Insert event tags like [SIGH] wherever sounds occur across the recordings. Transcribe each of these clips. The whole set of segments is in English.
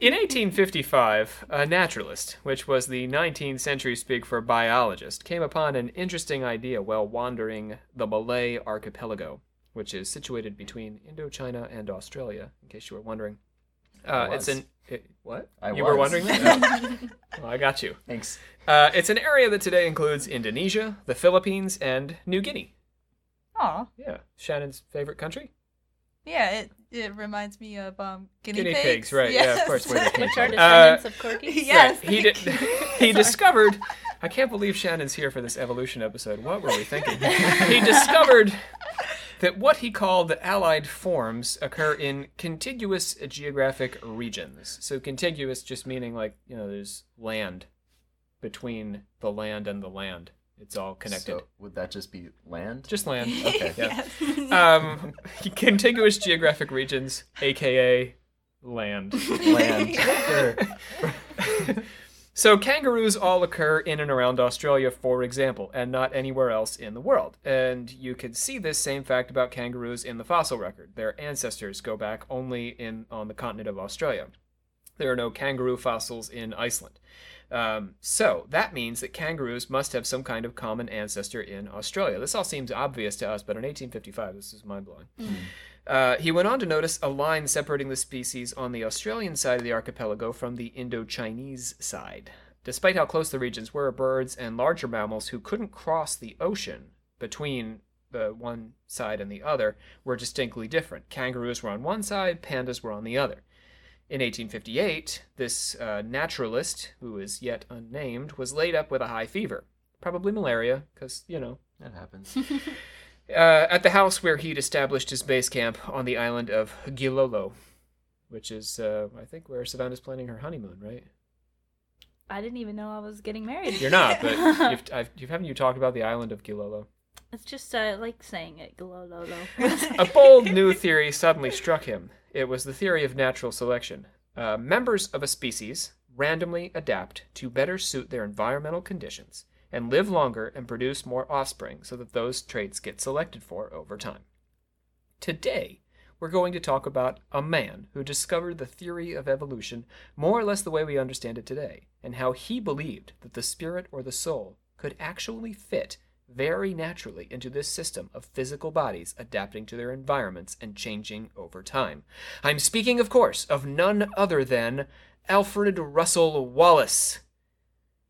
In 1855, a naturalist, which was the 19th century speak for biologist, came upon an interesting idea while wandering the Malay archipelago, which is situated between Indochina and Australia, in case you were wondering. Uh, it's an. It, what? I you was. were wondering that? [LAUGHS] well, I got you. Thanks. Uh, it's an area that today includes Indonesia, the Philippines, and New Guinea. Aw. Yeah, Shannon's favorite country. Yeah, it it reminds me of um guinea, Guinea pigs. pigs, right, yeah, of course, where they [LAUGHS] Which are from. descendants of Corky. yes. Right, [LAUGHS] He did. [LAUGHS] he discovered. I can't believe Shannon's here for this evolution episode. What were we thinking? he discovered that what he called the allied forms occur in contiguous geographic regions. So contiguous just meaning like you know there's land between the land and the land. It's all connected. So would that just be land? Just land. [LAUGHS] Okay. Yeah. Um, [LAUGHS] contiguous geographic regions, aka [LAUGHS] land. land. Sure. So kangaroos all occur in and around Australia, for example, and not anywhere else in the world. And you can see this same fact about kangaroos in the fossil record. Their ancestors go back only in on the continent of Australia. There are no kangaroo fossils in Iceland. Um, so that means that kangaroos must have some kind of common ancestor in Australia. This all seems obvious to us, but in 1855, this is mind blowing. Uh, he went on to notice a line separating the species on the Australian side of the archipelago from the Indo-Chinese side. Despite how close the regions were, birds and larger mammals who couldn't cross the ocean between the one side and the other were distinctly different. Kangaroos were on one side, pandas were on the other. In 1858, this uh, naturalist, who is yet unnamed, was laid up with a high fever, probably malaria, because you know That happens. [LAUGHS] uh, at the house where he'd established his base camp on the island of Gilolo, which is, uh, I think, where Savannah's planning her honeymoon, right? I didn't even know I was getting married. You're not, but [LAUGHS] you've, I've, you've, haven't you talked about the island of Gilolo? It's just uh, like saying it. Gilolo. [LAUGHS] A bold new theory suddenly struck him. It was the theory of natural selection. Uh, members of a species randomly adapt to better suit their environmental conditions and live longer and produce more offspring so that those traits get selected for over time. Today, we're going to talk about a man who discovered the theory of evolution more or less the way we understand it today, and how he believed that the spirit or the soul could actually fit very naturally into this system of physical bodies adapting to their environments and changing over time. I'm speaking, of course, of none other than Alfred Russel Wallace.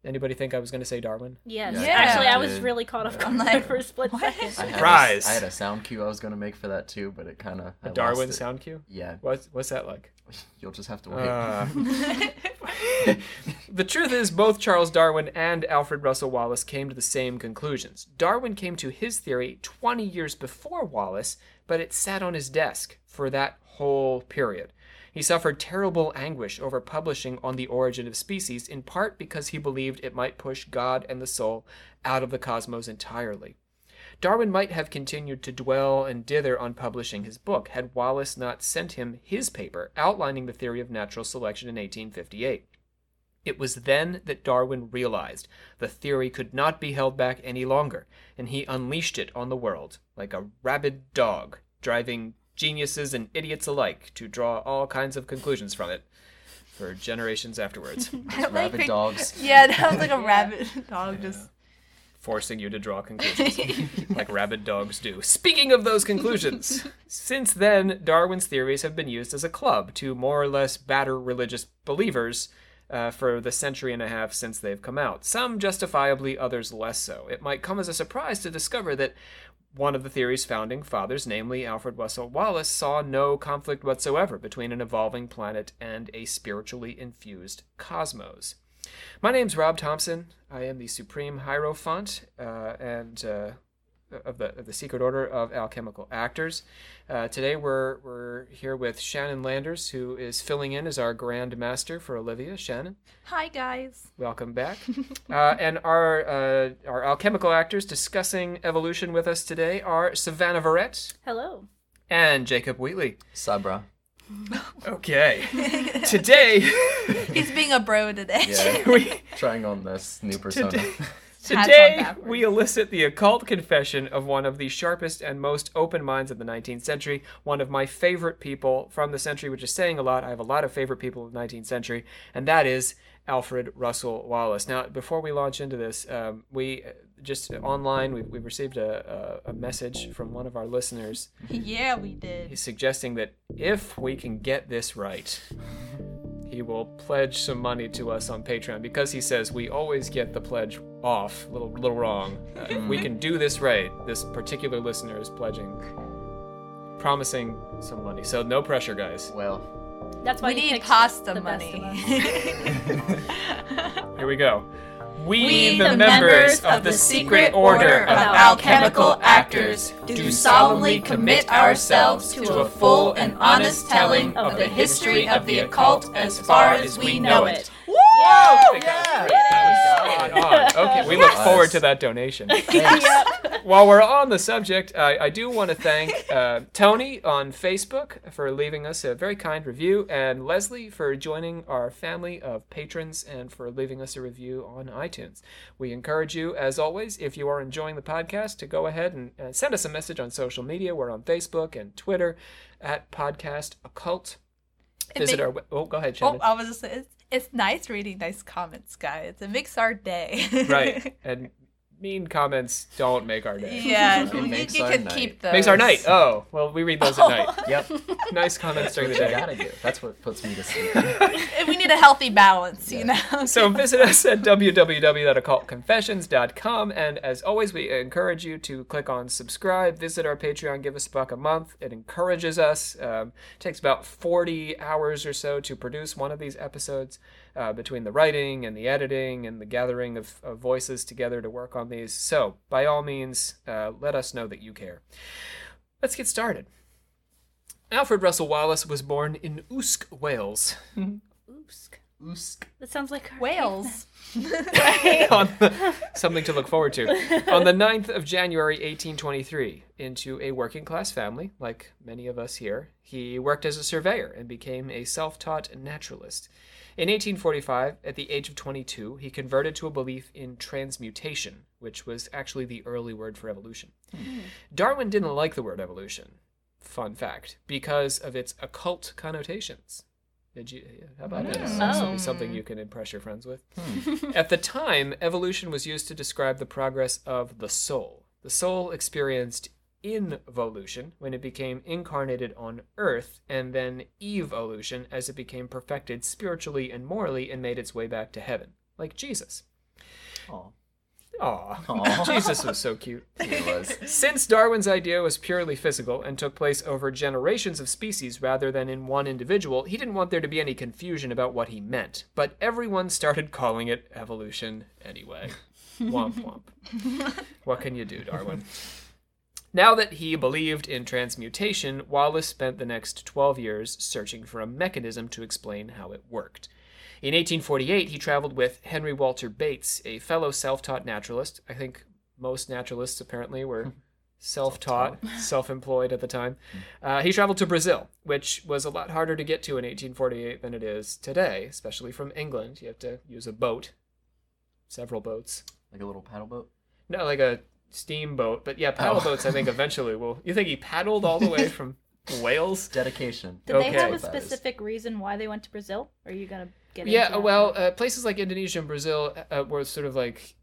Anybody think I was going to say Darwin? yes. Yeah. Actually, I Yeah. was really caught off I'm guard like, for a split what? second. I had a- Surprise! I had a sound cue I was gonna make for that too, but it kind of A Darwin sound cue? Yeah, What's, what's that like? [LAUGHS] you'll just have to wait. Uh, [LAUGHS] [LAUGHS] the truth is, both Charles Darwin and Alfred Russel Wallace came to the same conclusions. Darwin came to his theory 20 years before Wallace, but it sat on his desk for that whole period. He suffered terrible anguish over publishing on the origin of species, in part because he believed it might push God and the soul out of the cosmos entirely. Darwin might have continued to dwell and dither on publishing his book had Wallace not sent him his paper outlining the theory of natural selection in 1858. It was then that Darwin realized the theory could not be held back any longer, and he unleashed it on the world like a rabid dog, driving geniuses and idiots alike to draw all kinds of conclusions from it for generations afterwards, [LAUGHS] like rabid dogs. Yeah, that was like a [LAUGHS] rabbit dog just. forcing you to draw [LAUGHS] conclusions like rabid dogs do. Speaking of those conclusions, since then, Darwin's theories have been used as a club to more or less batter religious believers uh, for the century and a half since they've come out. Some justifiably, others less so. It might come as a surprise to discover that one of the theory's founding fathers, namely Alfred Russel Wallace, saw no conflict whatsoever between an evolving planet and a spiritually infused cosmos. My name's Rob Thompson. I am the Supreme Hierophant uh, and uh, of the of the Secret Order of Alchemical Actors. Uh, today we're we're here with Shannon Landers, who is filling in as our Grand Master for Olivia. Shannon, Hi guys. welcome back. [LAUGHS] uh, and our uh, our alchemical actors discussing evolution with us today are Savannah Verrett Hello. and Jacob Wheatley. Sabra. [LAUGHS] Okay, [LAUGHS] today He's being a bro today. Yeah. we. Trying on this new persona. Today, Hats on Today, we elicit the occult confession of one of the sharpest and most open minds of the 19th century, one of my favorite people from the century, which is saying a lot. I have a lot of favorite people of the 19th century, and that is Alfred Russel Wallace. Now, before we launch into this, um, we uh, just online, we, we received a, a, a message from one of our listeners [LAUGHS] yeah, we did. He's suggesting that if we can get this right, he will pledge some money to us on Patreon because he says we always get the pledge off, a little, little wrong. Uh, [LAUGHS] we can do this right, this particular listener is pledging, promising some money. So no pressure, guys. Well, That's why We need picked pasta the money. [LAUGHS] [LAUGHS] Here we go. We, We, the, members of the secret order of alchemical actors, do solemnly commit ourselves to a full and honest telling of the history of the occult as far as we know it. Woo! That Yeah. That was spot on. Okay, we look forward to that donation. [LAUGHS] While we're on the subject, I, I do want to thank uh, Tony on Facebook for leaving us a very kind review, and Leslie for joining our family of patrons and for leaving us a review on iTunes. We encourage you, as always, if you are enjoying the podcast, to go ahead and uh, send us a message on social media. We're on Facebook and Twitter at Podcast Occult. It Visit make- our. Oh, go ahead, oh, Shannon. Oh, I was just it's, it's nice reading nice comments, guys. It makes our day. right. [LAUGHS] And mean comments don't make our day. yeah, It you, makes you our can night. keep those. Makes our night. Oh, well, we read those at night. [LAUGHS] yep. Nice comments during the day. gotta do. That's what puts me to sleep. [LAUGHS] we need a healthy balance, you know. [LAUGHS] So visit us at www.occultconfessions.com. And as always, we encourage you to click on subscribe, visit our Patreon, give us a buck a month. It encourages us. Um, it takes about 40 hours or so to produce one of these episodes uh, between the writing and the editing and the gathering of, of voices together to work on these. So by all means, uh, let us know that you care. Let's get started. Alfred Russel Wallace was born in Usk, Wales. [LAUGHS] Usk. Usk. That sounds like Wales. [LAUGHS] [LAUGHS] On the, something to look forward to. On the 9th of January 1823, into a working class family, like many of us here, he worked as a surveyor and became a self taught naturalist. In 1845, at the age of 22, he converted to a belief in transmutation, which was actually the early word for evolution. Darwin didn't like the word evolution, fun fact, because of its occult connotations. Did you? How about that? Hmm. This Oh. be something you can impress your friends with. [LAUGHS] At the time, evolution was used to describe the progress of the soul. The soul experienced involution when it became incarnated on Earth, and then evolution as it became perfected spiritually and morally and made its way back to heaven, like Jesus. Aw. Aw. [LAUGHS] Jesus was so cute. [LAUGHS] He was. Since Darwin's idea was purely physical and took place over generations of species rather than in one individual, he didn't want there to be any confusion about what he meant. But everyone started calling it evolution anyway. [LAUGHS] womp womp. what can you do, Darwin? Now that he believed in transmutation, Wallace spent the next 12 years searching for a mechanism to explain how it worked. In 1848, he traveled with Henry Walter Bates, a fellow self taught naturalist. I think most naturalists apparently were self taught, self [LAUGHS] employed at the time. Uh, he traveled to Brazil, which was a lot harder to get to in 1848 than it is today, especially from England. You have to use a boat, several boats. Like a little paddle boat. No, like a steamboat, but yeah, paddle Oh. boats I think eventually will. You think he paddled all the way [LAUGHS] from Wales? Dedication. Did they have a specific reason why they went to Brazil? Or are you gonna get into Yeah, that? well, uh, places like Indonesia and Brazil uh, were sort of like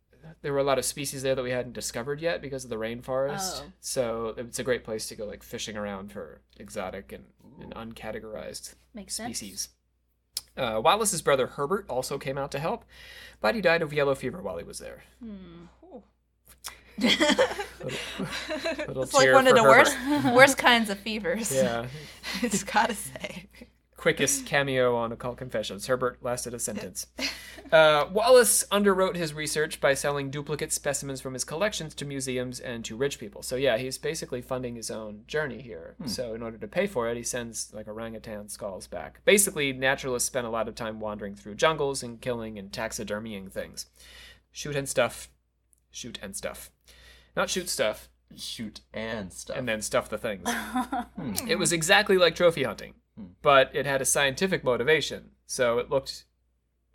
there were a lot of species there that we hadn't discovered yet because of the rainforest. Oh. So it's a great place to go like fishing around for exotic and, and uncategorized makes sense. species. Uh, Wallace's brother Herbert also came out to help, but he died of yellow fever while he was there. Hmm. Little it's like one of the worst, Herbert. worst kinds of fevers. Yeah, [LAUGHS] it's gotta say. quickest cameo on Occult Confessions. Herbert lasted a sentence. [LAUGHS] Uh, Wallace underwrote his research by selling duplicate specimens from his collections to museums and to rich people. So yeah, he's basically funding his own journey here. So in order to pay for it, he sends like orangutan skulls back. Basically, naturalists spend a lot of time wandering through jungles and killing and taxidermying things. Shoot and stuff. Shoot and stuff. Not shoot stuff Shoot and stuff. and then stuff the things. Hmm. [LAUGHS] It was exactly like trophy hunting, but it had a scientific motivation. So it looked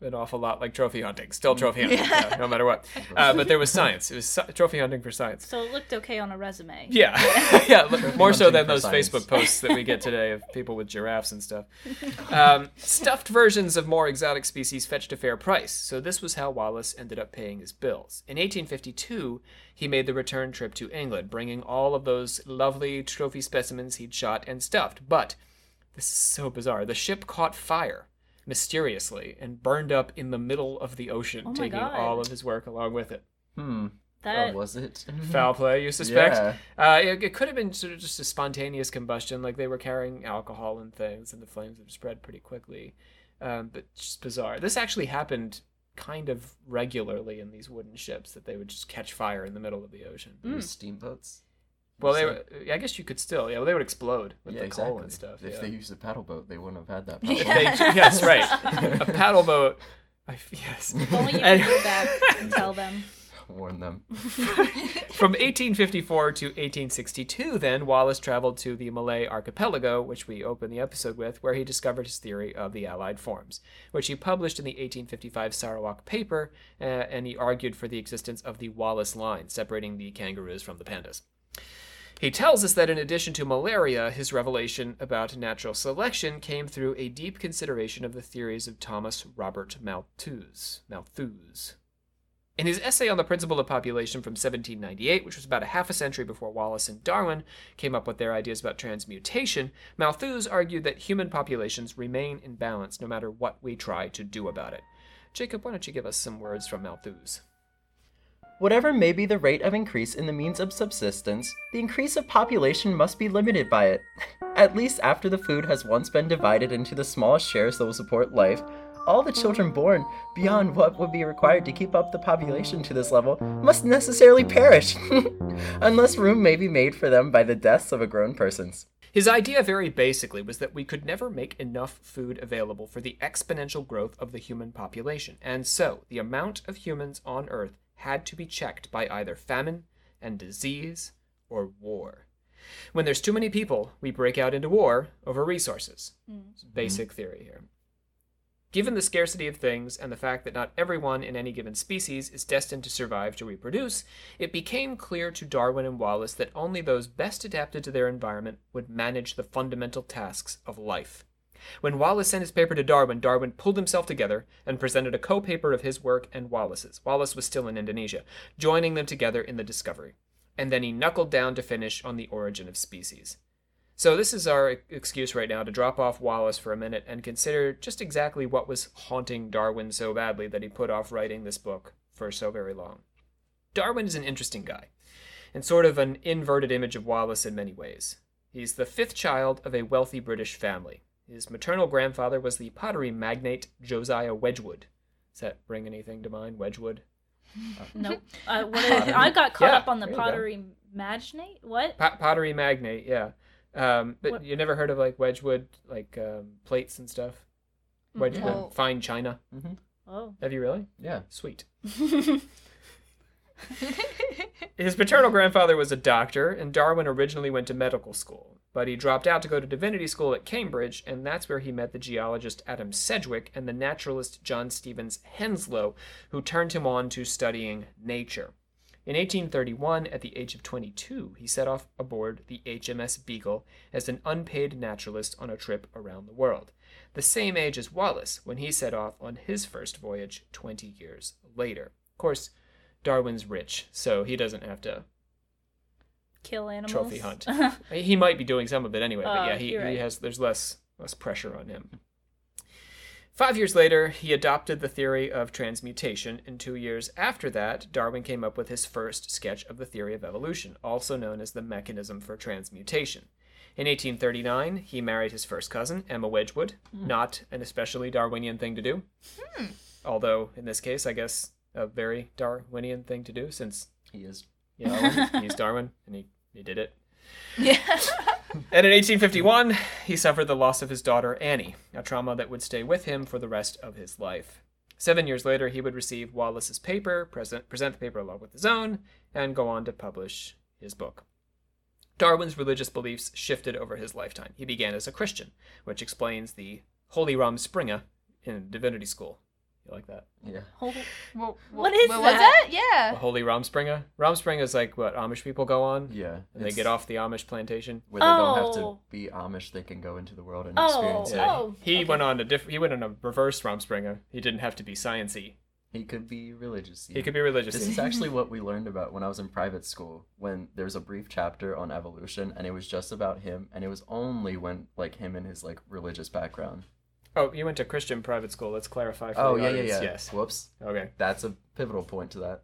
an awful lot like trophy hunting. Still trophy hunting, yeah, no matter what. [LAUGHS] Uh, but there was science. It was sci- trophy hunting for science. So it looked okay on a resume. Yeah, [LAUGHS] yeah, look- more so than those science. Facebook posts that we get today of people with giraffes and stuff. [LAUGHS] Um, stuffed versions of more exotic species fetched a fair price, so this was how Wallace ended up paying his bills. In 1852, he made the return trip to England, bringing all of those lovely trophy specimens he'd shot and stuffed. But this is so bizarre. The ship caught fire mysteriously and burned up in the middle of the ocean, Oh taking God. all of his work along with it. Hmm. That oh, was it? [LAUGHS] Foul play, you suspect? Yeah. Uh, it, it could have been sort of just a spontaneous combustion, like they were carrying alcohol and things, and the flames have spread pretty quickly. Um, but just bizarre. This actually happened kind of regularly in these wooden ships that they would just catch fire in the middle of the ocean. It was steamboats. Well, they So- were, I guess you could still, yeah, well, they would explode with yeah, the exactly. coal and stuff. If yeah. they used a paddle boat, they wouldn't have had that. Yeah. Problem. They- yes, right. A [LAUGHS] paddle boat. I, yes. if only you And- could go back and tell them. [LAUGHS] Warn them. [LAUGHS] From 1854 to 1862, then, Wallace traveled to the Malay archipelago, which we open the episode with, where he discovered his theory of the Allied forms, which he published in the 1855 Sarawak paper, uh, and he argued for the existence of the Wallace line, separating the kangaroos from the pandas. He tells us that in addition to malaria, his revelation about natural selection came through a deep consideration of the theories of Thomas Robert Malthus. Malthus. In his essay on the principle of population from 1798, which was about a half a century before Wallace and Darwin came up with their ideas about transmutation, Malthus argued that human populations remain in balance no matter what we try to do about it. Jacob, why don't you give us some words from Malthus? Whatever may be the rate of increase in the means of subsistence, the increase of population must be limited by it. [LAUGHS] At least after the food has once been divided into the smallest shares that will support life, all the children born beyond what would be required to keep up the population to this level must necessarily perish, [LAUGHS] unless room may be made for them by the deaths of a grown persons. His idea, very basically, was that we could never make enough food available for the exponential growth of the human population, and so the amount of humans on Earth had to be checked by either famine and disease or war. When there's too many people, we break out into war over resources. Mm. It's basic mm-hmm. theory here. Given the scarcity of things and the fact that not everyone in any given species is destined to survive to reproduce, it became clear to Darwin and Wallace that only those best adapted to their environment would manage the fundamental tasks of life. When Wallace sent his paper to Darwin, Darwin pulled himself together and presented a co paper of his work and Wallace's. Wallace was still in Indonesia, joining them together in the discovery. And then he knuckled down to finish on the origin of species. So, this is our excuse right now to drop off Wallace for a minute and consider just exactly what was haunting Darwin so badly that he put off writing this book for so very long. Darwin is an interesting guy, and sort of an inverted image of Wallace in many ways. He's the fifth child of a wealthy British family. His maternal grandfather was the pottery magnate Josiah Wedgwood. Does that bring anything to mind, Wedgwood? [LAUGHS] Nope. Uh, [LAUGHS] I got caught Yeah, up on the there go. pottery magnate. What? Po- pottery magnate, yeah. Um, but What- you never heard of like Wedgwood, like um, plates and stuff? Wedgwood, No. fine china. Oh. Have you really? Yeah. Sweet. [LAUGHS] His paternal grandfather was a doctor, and Darwin originally went to medical school, but he dropped out to go to divinity school at Cambridge, and that's where he met the geologist Adam Sedgwick and the naturalist John Stevens Henslow, who turned him on to studying nature. In 1831, at the age of 22, he set off aboard the HMS Beagle as an unpaid naturalist on a trip around the world, the same age as Wallace when he set off on his first voyage 20 years later. Of course, Darwin's rich, so he doesn't have to Kill animals. trophy hunt. [LAUGHS] he might be doing some of it anyway, but Oh, yeah, he, you're he has there's less less pressure on him. Five years later, he adopted the theory of transmutation, and two years after that, Darwin came up with his first sketch of the theory of evolution, also known as the mechanism for transmutation. In 1839, he married his first cousin, Emma Wedgwood, hmm. not an especially Darwinian thing to do. Hmm. Although, in this case, I guess a very Darwinian thing to do, since He is. you know, he's [LAUGHS] Darwin, and he, he did it. Yeah. [LAUGHS] And in 1851, he suffered the loss of his daughter Annie, a trauma that would stay with him for the rest of his life. Seven years later, he would receive Wallace's paper, present, present the paper along with his own, and go on to publish his book. Darwin's religious beliefs shifted over his lifetime. He began as a Christian, which explains the Holy Rumspringa in divinity school. You like that? Yeah. Well, What [LAUGHS] what is was that? it? Yeah. The Holy Rumspringa? Rumspringa is like what Amish people go on? Yeah. And they get off the Amish plantation. Where they don't have to Oh. be Amish, they can go into the world and Oh, experience it. Yeah. Oh, he okay. went on a diff- he went on a reverse Rumspringa. He didn't have to be sciency. He could be religious. He could be religious. This is [LAUGHS] actually what we learned about when I was in private school. When there's a brief chapter on evolution, and it was just about him, and it was only when like him and his like religious background. Oh, you went to Christian private school. Let's clarify for Oh the yeah, yeah, yeah. Yes. Whoops. Okay. That's a pivotal point to that.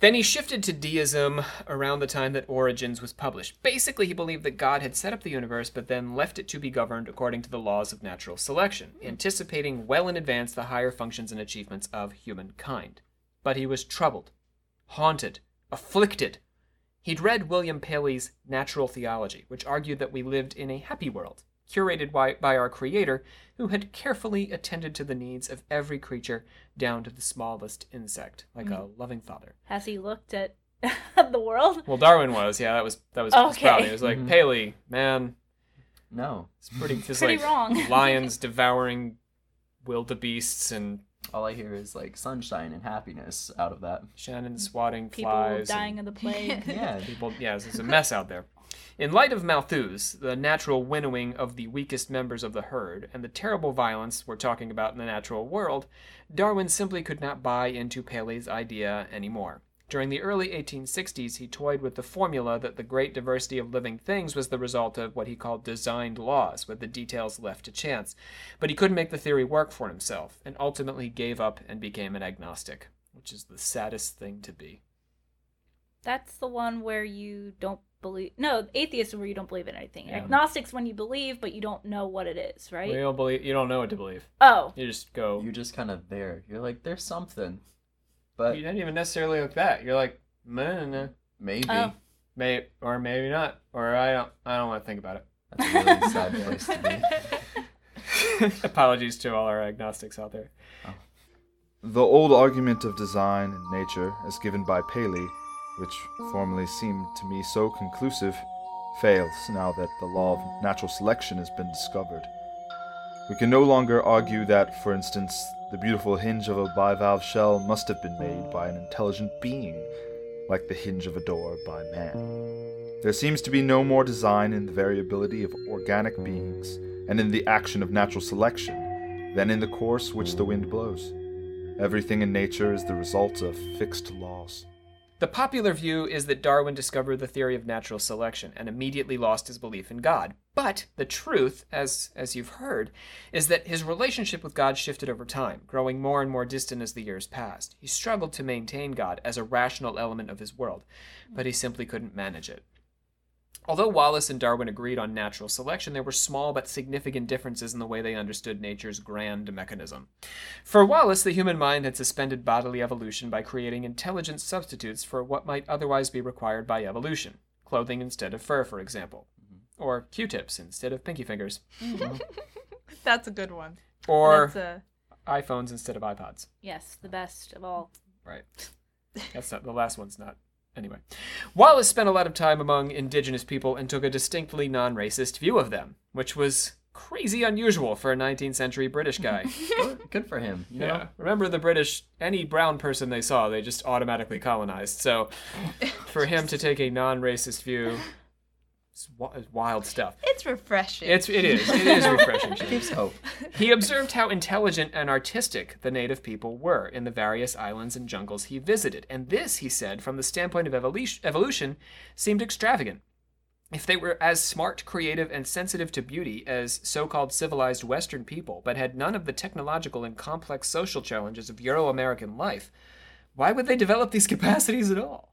Then he shifted to deism around the time that Origins was published. Basically, he believed that God had set up the universe, but then left it to be governed according to the laws of natural selection, hmm. anticipating well in advance the higher functions and achievements of humankind. But he was troubled, haunted, afflicted. He'd read William Paley's Natural Theology, which argued that we lived in a happy world, curated by, by our Creator, who had carefully attended to the needs of every creature down to the smallest insect, like a loving father. Has he looked at [LAUGHS] the world? Well, Darwin was, yeah, that was that was his Okay. problem. He was like, Mhm. Paley, man, No, it's pretty, [LAUGHS] just Pretty like wrong. [LAUGHS] lions devouring wildebeests and all I hear is like sunshine and happiness out of that. Shannon swatting People flies. dying and of the plague. Yeah. people, yeah, it's a mess out there. In light of Malthus, the natural winnowing of the weakest members of the herd, and the terrible violence we're talking about in the natural world, Darwin simply could not buy into Paley's idea anymore. During the early 1860s, he toyed with the formula that the great diversity of living things was the result of what he called designed laws, with the details left to chance. But he couldn't make the theory work for himself, and ultimately gave up and became an agnostic, which is the saddest thing to be. That's the one where you don't believe. No, atheist is where you don't believe in anything. Yeah. Agnostic's when you believe, but you don't know what it is, right? You don't believe. You don't know what to believe. Oh, You just go. You're just kind of there. You're like, there's something, but You but didn't even necessarily look that. You're like, nah, nah, maybe Oh. may or maybe not, or I don't. I don't want to think about it. that's a really sad [LAUGHS] place to be. [LAUGHS] Apologies to all our agnostics out there. Oh. The old argument of design and nature, as given by Paley, which formerly seemed to me so conclusive, fails now that the law of natural selection has been discovered. We can no longer argue that, for instance, the beautiful hinge of a bivalve shell must have been made by an intelligent being, like the hinge of a door by man. There seems to be no more design in the variability of organic beings and in the action of natural selection than in the course which the wind blows. Everything in nature is the result of fixed laws. The popular view is that Darwin discovered the theory of natural selection and immediately lost his belief in God. But the truth, as as you've heard, is that his relationship with God shifted over time, growing more and more distant as the years passed. He struggled to maintain God as a rational element of his world, but he simply couldn't manage it. Although Wallace and Darwin agreed on natural selection, there were small but significant differences in the way they understood nature's grand mechanism. For Wallace, the human mind had suspended bodily evolution by creating intelligent substitutes for what might otherwise be required by evolution clothing instead of fur, for example, mm-hmm. or Q tips instead of pinky fingers, mm-hmm. [LAUGHS] That's a good one. or That's a iPhones instead of iPods. yes, the best of all. Right. That's not the last one's not. Anyway, Wallace spent a lot of time among indigenous people and took a distinctly non racist view of them, which was crazy unusual for a 19th century British guy. [LAUGHS] Good- Good for him. You know? Yeah. Remember the British, any brown person they saw, they just automatically colonized. So for him to take a non racist view, it's wild stuff. it's refreshing. It's, it is. It is refreshing. [LAUGHS] Shane. Keeps hope. He observed how intelligent and artistic the native people were in the various islands and jungles he visited, and this, he said, from the standpoint of evolution, evolution seemed extravagant. If they were as smart, creative, and sensitive to beauty as so called civilized Western people, but had none of the technological and complex social challenges of Euro American life, why would they develop these [LAUGHS] capacities at all?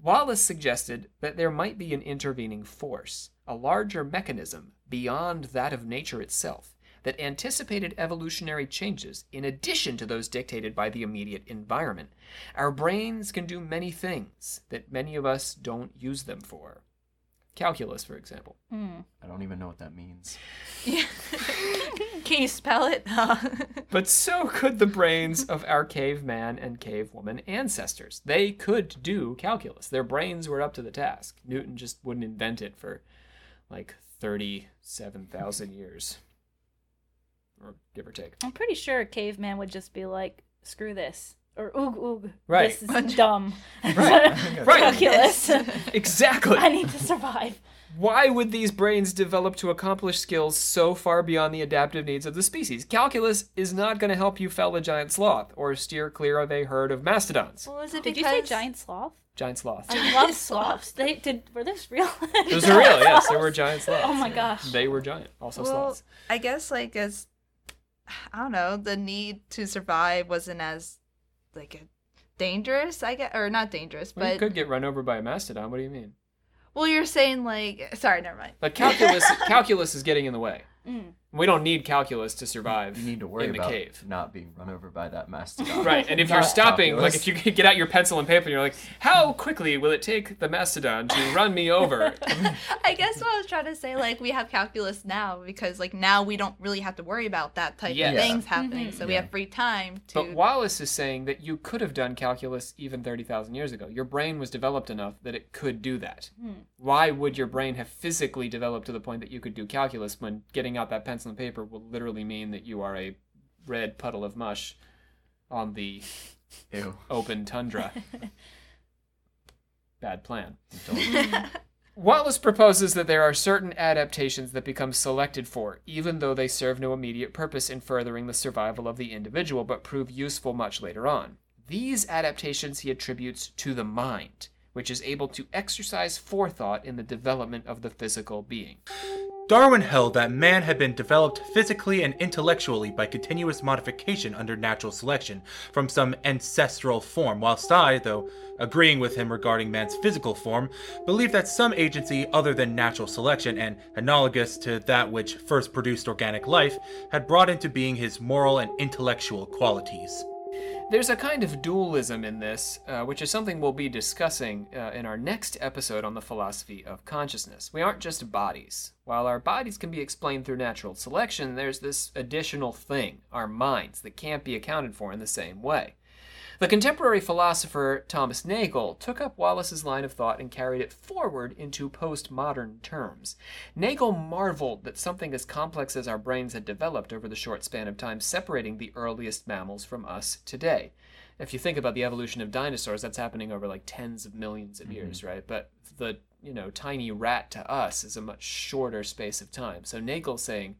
Wallace suggested that there might be an intervening force, a larger mechanism beyond that of nature itself, that anticipated evolutionary changes in addition to those dictated by the immediate environment. Our brains can do many things that many of us don't use them for. Calculus, for example. Hmm. I don't even know what that means. [LAUGHS] Can you spell it? [LAUGHS] But so could the brains of our caveman and cavewoman ancestors. They could do calculus. Their brains were up to the task. Newton just wouldn't invent it for like 37,000 years. or give or take. I'm pretty sure a caveman would just be like, screw this. Or oog oog. Right. This is dumb. Right. [LAUGHS] right. Calculus. [LAUGHS] Exactly. I need to survive. Why would these brains develop to accomplish skills so far beyond the adaptive needs of the species? Calculus is not going to help you fell a giant sloth or steer clear of a herd of mastodons. Well, is it Did you say giant sloth? Giant sloth. I love [LAUGHS] sloths. They did. Were those real? Those are real, yes. There were giant sloths. Oh my gosh. They were giant. Also well, sloths. I guess like as I don't know, the need to survive wasn't as like dangerous. I guess, or not dangerous, Well, you could get run over by a mastodon. What do you mean? well, you're saying like sorry, never mind. But calculus, [LAUGHS] calculus is getting in the way. Mm. We don't need calculus to survive You need to worry in the about cave. not being run over by that mastodon. [LAUGHS] Right, and if you're [LAUGHS] stopping, calculus. like if you get out your pencil and paper and you're like, how quickly will it take the mastodon to run me over? [LAUGHS] I guess what I was trying to say, like we have calculus now because like now we don't really have to worry about that type Yes. of things happening, Mhm. so we have free time to. But Wallace is saying that you could have done calculus even 30,000 years ago. Your brain was developed enough that it could do that. Hmm. Why would your brain have physically developed to the point that you could do calculus when getting out that pencil and paper will literally mean that you are a red puddle of mush on the Ew. open tundra? [LAUGHS] Bad plan. Don't. [LAUGHS] Wallace proposes that there are certain adaptations that become selected for, even though they serve no immediate purpose in furthering the survival of the individual, but prove useful much later on. These adaptations he attributes to the mind, which is able to exercise forethought in the development of the physical being. Darwin held that man had been developed physically and intellectually by continuous modification under natural selection from some ancestral form, whilst I, though agreeing with him regarding man's physical form, believe that some agency other than natural selection and analogous to that which first produced organic life had brought into being his moral and intellectual qualities. There's a kind of dualism in this, uh, which is something we'll be discussing uh, in our next episode on the philosophy of consciousness. We aren't just bodies. While our bodies can be explained through natural selection, there's this additional thing, our minds, that can't be accounted for in the same way. The contemporary philosopher Thomas Nagel took up Wallace's line of thought and carried it forward into postmodern terms. Nagel marveled that something as complex as our brains had developed over the short span of time separating the earliest mammals from us today. If you think about the evolution of dinosaurs, that's happening over like tens of millions of years, mm-hmm. right? But the you know tiny rat to us is a much shorter space of time. So Nagel saying,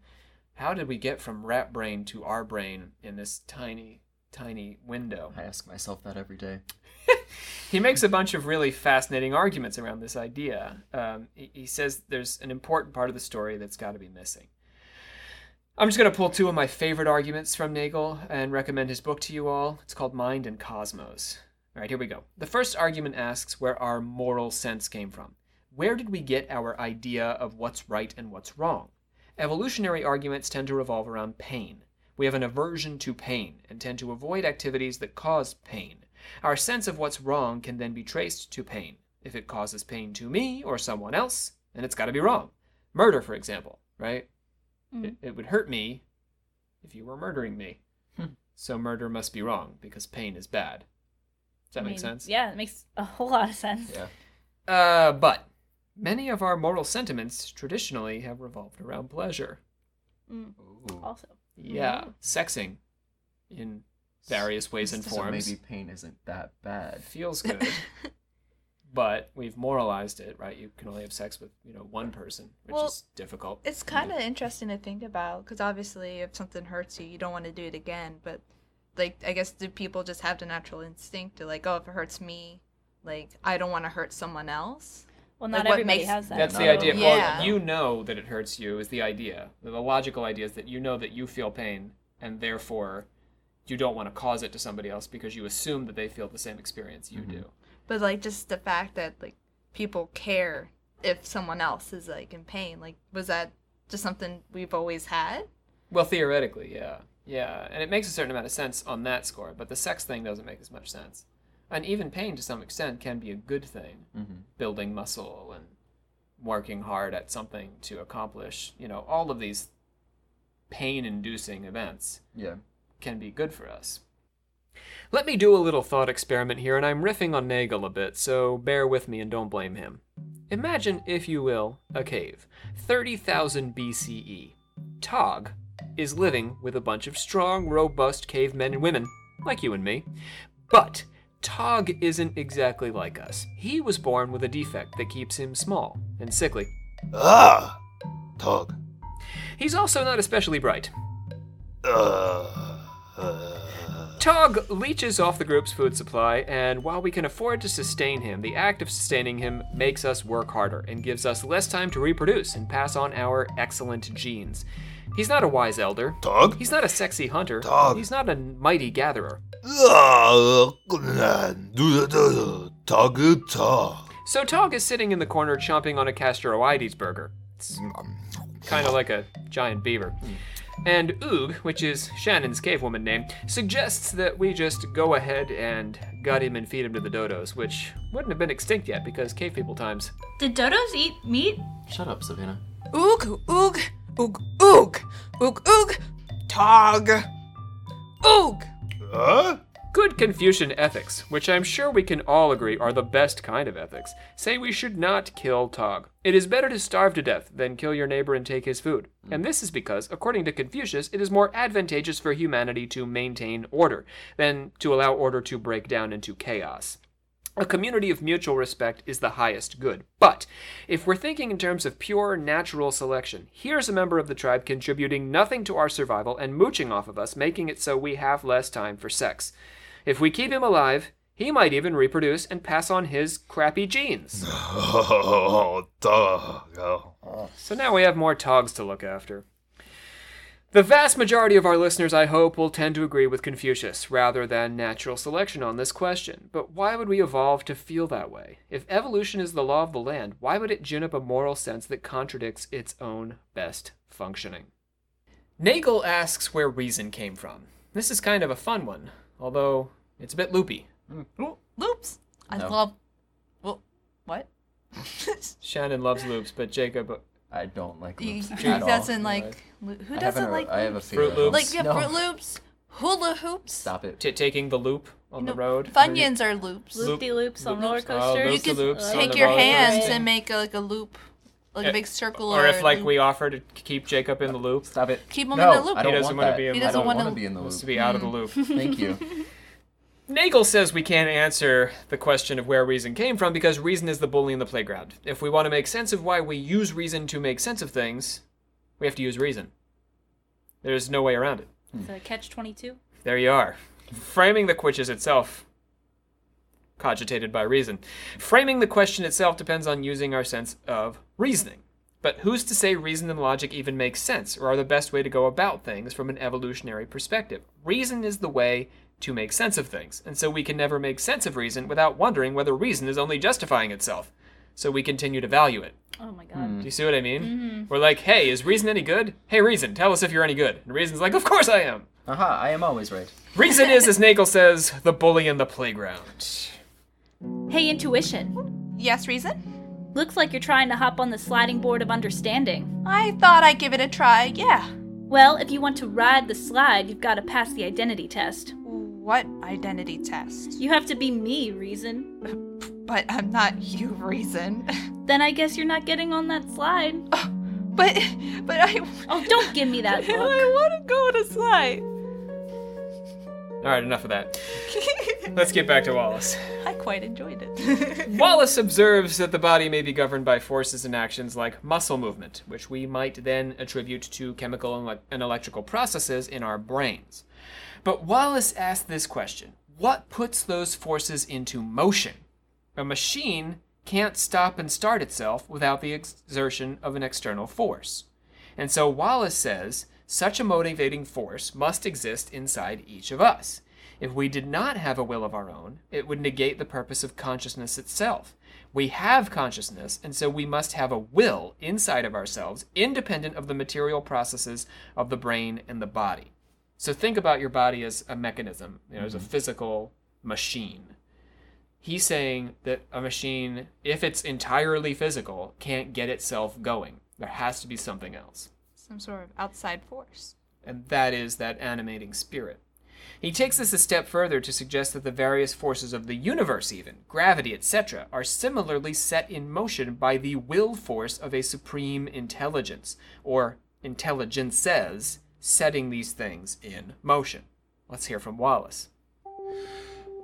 how did we get from rat brain to our brain in this tiny, tiny window? I ask myself that every day. [LAUGHS] he makes a bunch of really fascinating arguments around this idea. Um, he, he says there's an important part of the story that's got to be missing. I'm just going to pull two of my favorite arguments from Nagel and recommend his book to you all. It's called Mind and Cosmos. All right, here we go. The first argument asks where our moral sense came from. Where did we get our idea of what's right and what's wrong? Evolutionary arguments tend to revolve around pain. We have an aversion to pain and tend to avoid activities that cause pain. Our sense of what's wrong can then be traced to pain. If it causes pain to me or someone else, then it's got to be wrong. Murder, for example, right? It, it would hurt me if you were murdering me. so murder must be wrong because pain is bad. Does that I make mean, sense? Yeah, it makes a whole lot of sense. Yeah. Uh, but many of our moral sentiments traditionally have revolved around pleasure. Mm, also. Yeah, mm-hmm. sexing in various ways and So forms maybe pain isn't that bad. feels [LAUGHS] good. but we've moralized it, right? You can only have sex with, you know, one person, which Well, is difficult. It's kind of interesting to think about because obviously, if something hurts you, you don't want to do it again. But like, I guess do people just have the natural instinct to like, oh, if it hurts me, like I don't want to hurt someone else? Well, not what everybody makes- has that. That's the idea. Yeah. Well, you know that it hurts you is the idea. The logical idea is that you know that you feel pain and therefore you don't want to cause it to somebody else because you assume that they feel the same experience you mm-hmm. do. But like, just the fact that like people care if someone else is like in pain, like was that just something we've always had? Well, theoretically, yeah. Yeah, and it makes a certain amount of sense on that score, but the sex thing doesn't make as much sense. And even pain to some extent can be a good thing. Mm-hmm. Building muscle and working hard at something to accomplish, you know, all of these pain inducing events Yeah. can be good for us. Let me do a little thought experiment here, and I'm riffing on Nagel a bit, so bear with me and don't blame him. Imagine, if you will, a cave. 30,000 BCE. Tog, is living with a bunch of strong, robust cavemen and women, like you and me. But Tog isn't exactly like us. He was born with a defect that keeps him small and sickly. Ah, Tog. He's also not especially bright. Uh, uh, Tog leeches off the group's food supply, and while we can afford to sustain him, the act of sustaining him makes us work harder and gives us less time to reproduce and pass on our excellent genes. He's not a wise elder. Tog? He's not a sexy hunter. Tog. He's not a mighty gatherer. Tog, Tog. So Tog is sitting in the corner chomping on a Castoroides burger. It's kind of like a giant beaver. And Oog, which is Shannon's cavewoman name, suggests that we just go ahead and gut him and feed him to the dodos, which wouldn't have been extinct yet because cave people times. Did dodos eat meat? Shut up, Savannah. Oog, oog, oog, oog, oog, oog, tog. Oog. Huh? Good Confucian ethics, which I'm sure we can all agree are the best kind of ethics, say we should not kill Tog. It is better to starve to death than kill your neighbor and take his food. And this is because, according to Confucius, it is more advantageous for humanity to maintain order than to allow order to break down into chaos. A community of mutual respect is the highest good. But if we're thinking in terms of pure natural selection, here's a member of the tribe contributing nothing to our survival and mooching off of us, making it so we have less time for sex. If we keep him alive, he might even reproduce and pass on his crappy genes. [LAUGHS] Oh, Tog. Oh. So now we have more togs to look after. The vast majority of our listeners, I hope, will tend to agree with Confucius rather than natural selection on this question. But why would we evolve to feel that way? If evolution is the law of the land, why would it gin up a moral sense that contradicts its own best functioning? Nagel asks where reason came from. This is kind of a fun one, although it's a bit loopy. Lo- Loops. I No. love. Well, what? [LAUGHS] Shannon loves loops, but Jacob. I don't like he, loops he at all. doesn't like. lo- Who I have doesn't an- like? I have a loops? fear. Fruit Loops. Like yeah, No. Fruit Loops, hula hoops. Stop it. T- taking the loop on No, the road. Funyuns are loops. Loop- Loop de loops on roller loops. Oh, coasters. You loops de could loops on take the your roller hands coaster. and make a, like a loop, like Uh, a big circle. Or a if, like, loop. we offer to keep Jacob in the loop, Stop it. Keep him no, in the loop. I He don't doesn't want wanna that. be in He the I doesn't don't wanna- want to be in the wants to loop. be out of the loop. Thank you. [LAUGHS] Nagel says we can't answer the question of where reason came from because reason is the bully in the playground. If we want to make sense of why we use reason to make sense of things, we have to use reason. There's no way around it. Hmm. It's a catch 22. There you are. Framing the which is itself cogitated by reason. Framing the question itself depends on using our sense of reasoning. But who's to say reason and logic even make sense or are the best way to go about things from an evolutionary perspective? Reason is the way to make sense of things, and so we can never make sense of reason without wondering whether reason is only justifying itself. So we continue to value it. Oh my god. Do you see what I mean? Mm-hmm. We're like, hey, is reason any good? Hey, reason, tell us if you're any good. And reason's like, of course I am. Aha, I am always right. Reason is, as Nagel says, the bully in the playground. Hey, intuition. Yes, reason. Looks like you're trying to hop on the sliding board of understanding. I thought I'd give it a try. Yeah. Well, if you want to ride the slide, you've got to pass the identity test. What identity test? You have to be me, Reason. But I'm not you, reason. [LAUGHS] Then I guess you're not getting on that slide. Oh, but but I. Oh, don't give me that [LAUGHS] look. I want to go on a slide. All right, enough of that. [LAUGHS] Let's get back to Wallace. I quite enjoyed it. Wallace observes that the body may be governed by forces and actions like muscle movement, which we might then attribute to chemical and electrical processes in our brains. But Wallace asked this question What puts those forces into motion? A machine can't stop and start itself without the exertion of an external force. And so Wallace says such a motivating force must exist inside each of us. If we did not have a will of our own, it would negate the purpose of consciousness itself. We have consciousness, and so we must have a will inside of ourselves, independent of the material processes of the brain and the body. So think about your body as a mechanism, you know, as a mm-hmm. physical machine. He's saying that a machine, if it's entirely physical, can't get itself going. There has to be something else Some sort of outside force. and that is that animating spirit. He takes this a step further to suggest that the various forces of the universe, even gravity, etc., are similarly set in motion by the will force of a supreme intelligence, or intelligences, setting these things in motion. Let's hear from Wallace.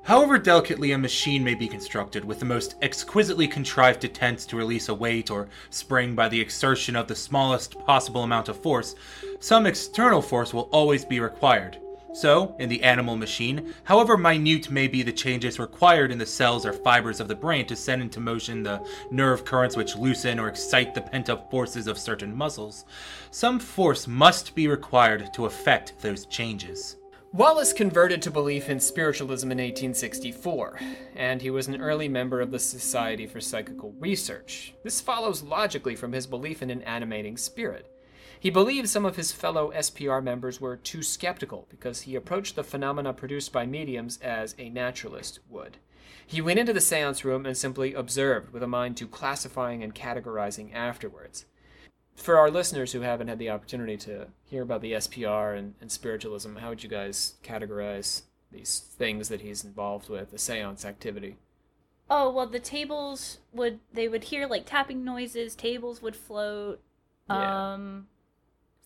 However delicately a machine may be constructed, with the most exquisitely contrived attempts to release a weight or spring by the exertion of the smallest possible amount of force, some external force will always be required. So, in the animal machine, however minute may be the changes required in the cells or fibers of the brain to send into motion the nerve currents which loosen or excite the pent up forces of certain muscles, some force must be required to effect those changes. Wallace converted to belief in spiritualism in 1864, and he was an early member of the Society for Psychical Research. This follows logically from his belief in an animating spirit. He believed some of his fellow SPR members were too skeptical because he approached the phenomena produced by mediums as a naturalist would. He went into the seance room and simply observed with a mind to classifying and categorizing afterwards for our listeners who haven't had the opportunity to hear about the SPR and, and spiritualism, how would you guys categorize these things that he's involved with, the seance activity? Oh well, the tables would they would hear like tapping noises. Tables would float. Yeah. Um,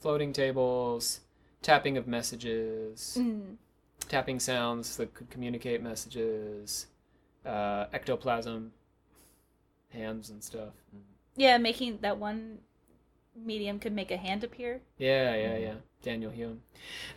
Floating tables, tapping of messages, mm, tapping sounds that could communicate messages, uh, ectoplasm, hands and stuff. yeah, making that one medium could make a hand appear. Yeah, yeah, yeah. Daniel Hume.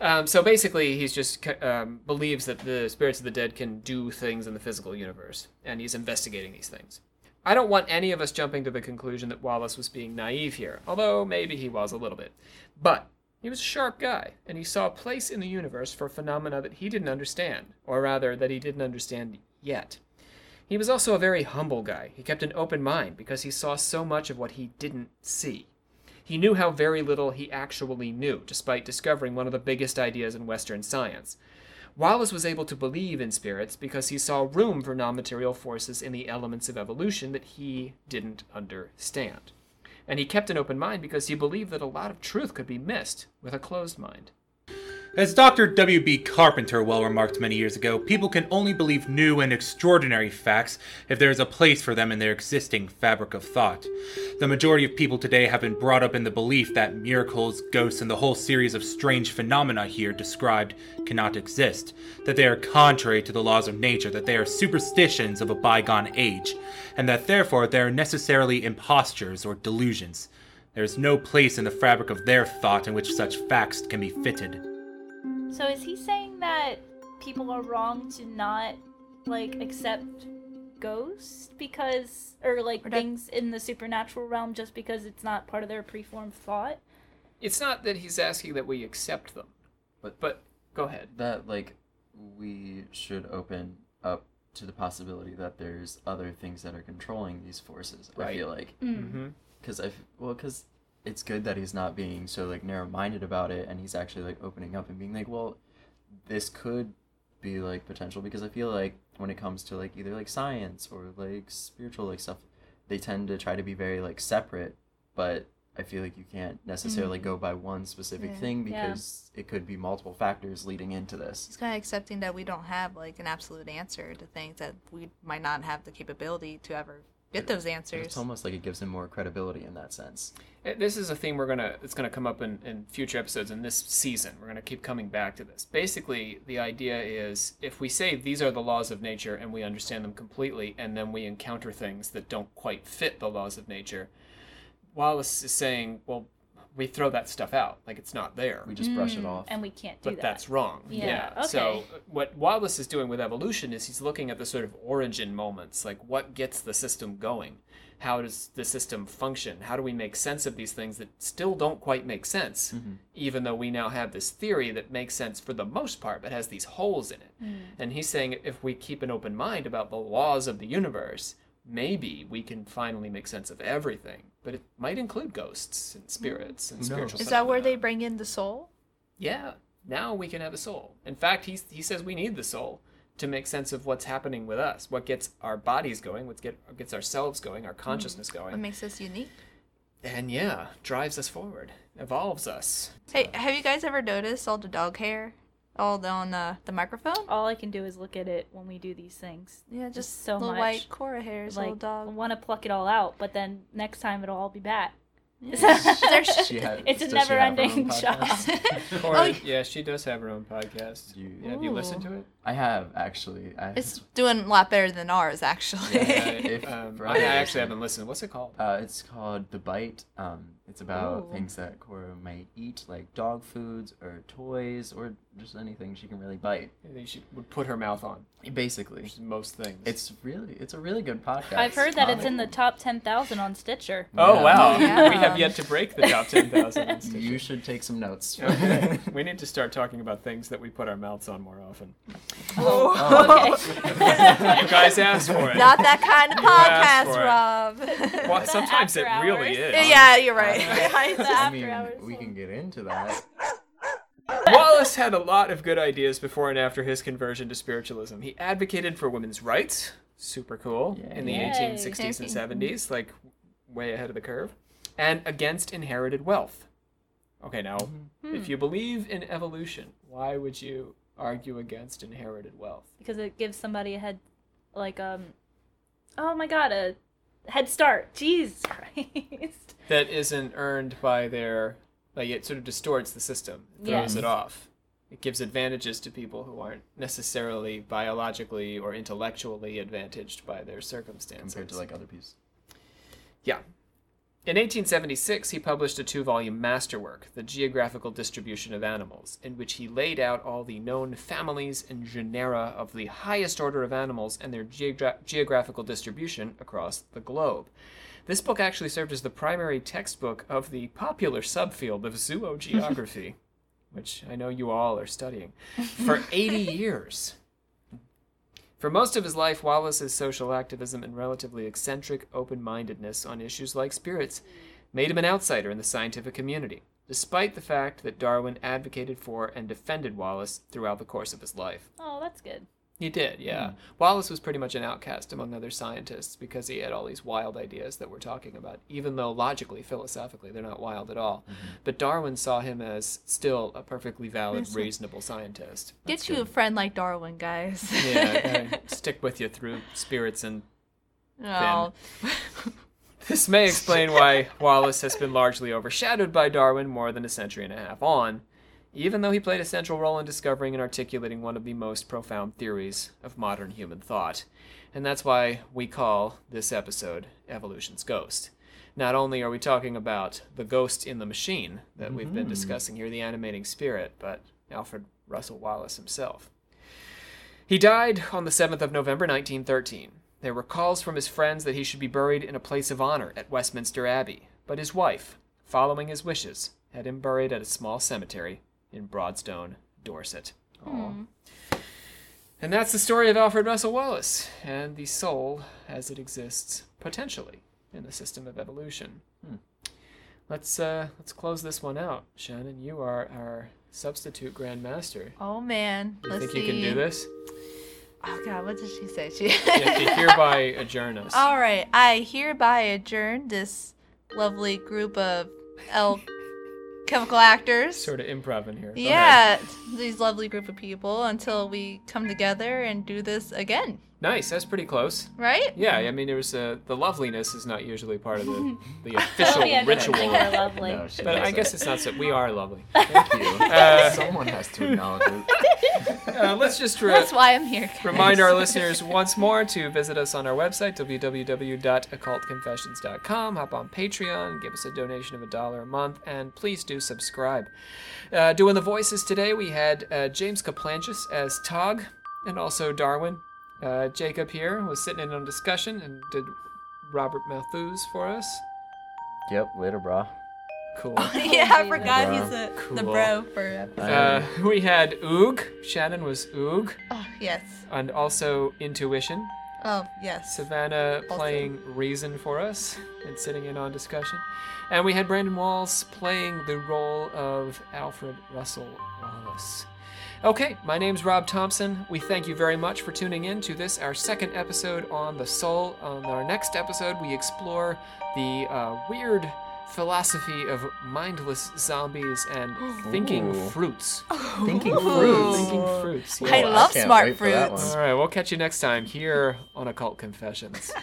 Um, so basically, he's just um, believes that the spirits of the dead can do things in the physical universe, and he's investigating these things. I don't want any of us jumping to the conclusion that Wallace was being naive here, although maybe he was a little bit. But he was a sharp guy, and he saw a place in the universe for phenomena that he didn't understand, or rather, that he didn't understand yet. He was also a very humble guy. He kept an open mind because he saw so much of what he didn't see. He knew how very little he actually knew, despite discovering one of the biggest ideas in Western science. Wallace was able to believe in spirits because he saw room for non material forces in the elements of evolution that he didn't understand. And he kept an open mind because he believed that a lot of truth could be missed with a closed mind. As Dr. W.B. Carpenter well remarked many years ago, people can only believe new and extraordinary facts if there is a place for them in their existing fabric of thought. The majority of people today have been brought up in the belief that miracles, ghosts, and the whole series of strange phenomena here described cannot exist, that they are contrary to the laws of nature, that they are superstitions of a bygone age, and that therefore they are necessarily impostures or delusions. There is no place in the fabric of their thought in which such facts can be fitted. So is he saying that people are wrong to not like accept ghosts because or like Or that- things in the supernatural realm just because it's not part of their preformed thought? It's not that he's asking that we accept them, But- but go ahead. that like we should open up to the possibility that there's other things that are controlling these forces. I feel like Mm-hmm. because I f- well because it's good that he's not being so like narrow minded about it and he's actually like opening up and being like well this could be like potential because I feel like when it comes to like either like science or like spiritual like stuff they tend to try to be very like separate but I feel like you can't necessarily mm-hmm. go by one specific Yeah. thing Yeah. because it could be multiple factors leading into this. It's kind of accepting that we don't have like an absolute answer to things that we might not have the capability to ever get those answers. It's almost like it gives him more credibility in that sense. Uh, This is a theme we're gonna. It's gonna come up in, in future episodes in this season. We're gonna keep coming back to this. Basically, the idea is if we say these are the laws of nature and we understand them completely, and then we encounter things that don't quite fit the laws of nature, Wallace is saying, well, we throw that stuff out like it's not there. We just brush it Mm, off. And we can't do but that. that's wrong. Yeah, So okay. uh, what Wallace is doing with evolution is he's looking at the sort of origin moments, like what gets the system going. How does the system function? How do we make sense of these things that still don't quite make sense, Mm-hmm. even though we now have this theory that makes sense for the most part, but has these holes in it. And he's saying if we keep an open mind about the laws of the universe, maybe we can finally make sense of everything. But it might include ghosts and spirits and Who spiritual. knows? Is that where they bring in the soul? Yeah, now we can have a soul. In fact, he, he says we need the soul to make sense of what's happening with us, what gets our bodies going, what get, gets ourselves going, our consciousness going. What makes us unique? and yeah, drives us forward, evolves us. Hey, have you guys ever noticed all the dog hair all on uh, the microphone? All I can do is look at it when we do these things. Yeah, just, Just so little much. white Cora hairs, little like, I dog. want to pluck it all out, but then next time it'll all be back. It's [LAUGHS] [LAUGHS] She had- it's a does she have her own never-ending job. podcast? [LAUGHS] Corey, yeah, she does have her own podcast. You- Yeah, have you listened to it? I have actually. I, It's doing a lot better than ours, actually. Yeah, If um, I, I actually haven't listened. What's it called? Uh, it's called The Bite. Um, it's about Ooh. things that Cora might eat, like dog foods or toys or just anything she can really bite. I think she would put her mouth on Basically, which is most things. it's really it's a really good podcast. I've heard that it's in the top 10,000 on Stitcher. oh Yeah. wow, [LAUGHS] Yeah. we have yet to break the top ten thousand. [LAUGHS] You should take some notes. [LAUGHS] Okay. we need to start talking about things that we put our mouths on more often. Oh. Oh. Okay. you guys asked for it. Not that kind of asked podcast, for Rob. well, sometimes it After really hours. is. yeah, you're right. [LAUGHS] The I mean, hours we can get into that. [LAUGHS] Wallace had a lot of good ideas before and after his conversion to spiritualism. He advocated for women's rights, super cool, in the Yay. 1860s and 70s, like way ahead of the curve, and against inherited wealth. Okay, now, if you believe in evolution, why would you argue against inherited wealth? because it gives somebody a head, like, um, oh my god, a head start. Jeez [LAUGHS] Christ. That isn't earned by their, like, it sort of distorts the system, throws Yes. it mm-hmm. off. It gives advantages to people who aren't necessarily biologically or intellectually advantaged by their circumstances. compared to like other pieces. Yeah. In 1876, he published a two volume masterwork, The Geographical Distribution of Animals, in which he laid out all the known families and genera of the highest order of animals and their geogra- geographical distribution across the globe. This book actually served as the primary textbook of the popular subfield of zoogeography, [LAUGHS] which I know you all are studying, for [LAUGHS] 80 years. For most of his life, Wallace's social activism and relatively eccentric open mindedness on issues like spirits made him an outsider in the scientific community, despite the fact that Darwin advocated for and defended Wallace throughout the course of his life. Oh, that's good. He did, yeah. Hmm. Wallace was pretty much an outcast among other scientists because he had all these wild ideas that we're talking about, even though logically, philosophically, they're not wild at all. Mm-hmm. But Darwin saw him as still a perfectly valid, Listen. reasonable scientist. Get you a friend like Darwin, guys. Yeah, [LAUGHS] stick with you through spirits and Oh. This may explain why [LAUGHS] Wallace has been largely overshadowed by Darwin more than a century and a half on, even though he played a central role in discovering and articulating one of the most profound theories of modern human thought. And that's why we call this episode Evolution's Ghost. Not only are we talking about the ghost in the machine that we've been mm-hmm. discussing here, the animating spirit, but Alfred Russel Wallace himself. He died on the 7th of November 1913. There were calls from his friends that he should be buried in a place of honor at Westminster Abbey, but his wife, following his wishes, had him buried at a small cemetery in Broadstone, Dorset. And that's the story of Alfred Russel Wallace and the soul as it exists potentially in the system of evolution. Let's uh, let's close this one out. Shannon, you are our substitute Grand Master. Oh man. You Let's think see. you can do this? Oh god, what did she say? She You have to [LAUGHS] hereby adjourn us. All right, I hereby adjourn this lovely group of L chemical actors. Sort of improv in here. Yeah, these lovely group of people until we come together and do this again, Nice. That's pretty close. right? Yeah, I mean, there's uh, the loveliness is not usually part of the [LAUGHS] the [LAUGHS] official Oh, yeah, no, ritual, They're lovely. No, she but I doesn't. guess it's not so. We are lovely. [LAUGHS] Thank you. Uh, Someone has to acknowledge it. Uh, let's just re- That's why I'm here. guys. remind our listeners once more to visit us on our website www.occultconfessions.com. Hop on Patreon, give us a donation of a dollar a month, and please do subscribe. Uh, doing the voices today, we had uh, James Kaplanchis as Tog, and also Darwin. Uh, Jacob here was sitting in on discussion and did Robert Malthus for us. Yep, later, brah. Cool. [LAUGHS] yeah, I forgot Bro. he's a, the bro for. Uh, we had Oog. Shannon was Oog, Oh yes. and also Intuition. Oh yes. Savannah Also. playing Reason for us and sitting in on discussion. And we had Brandon Walls playing the role of Alfred Russel Wallace. Okay, my name's Rob Thompson. We thank you very much for tuning in to this, our second episode on the soul. On our next episode, we explore the uh, weird philosophy of mindless zombies and thinking Ooh. fruits. Thinking fruits. Thinking fruits. I love can't smart wait for that fruits. All right, we'll catch you next time here on Occult Confessions. [LAUGHS]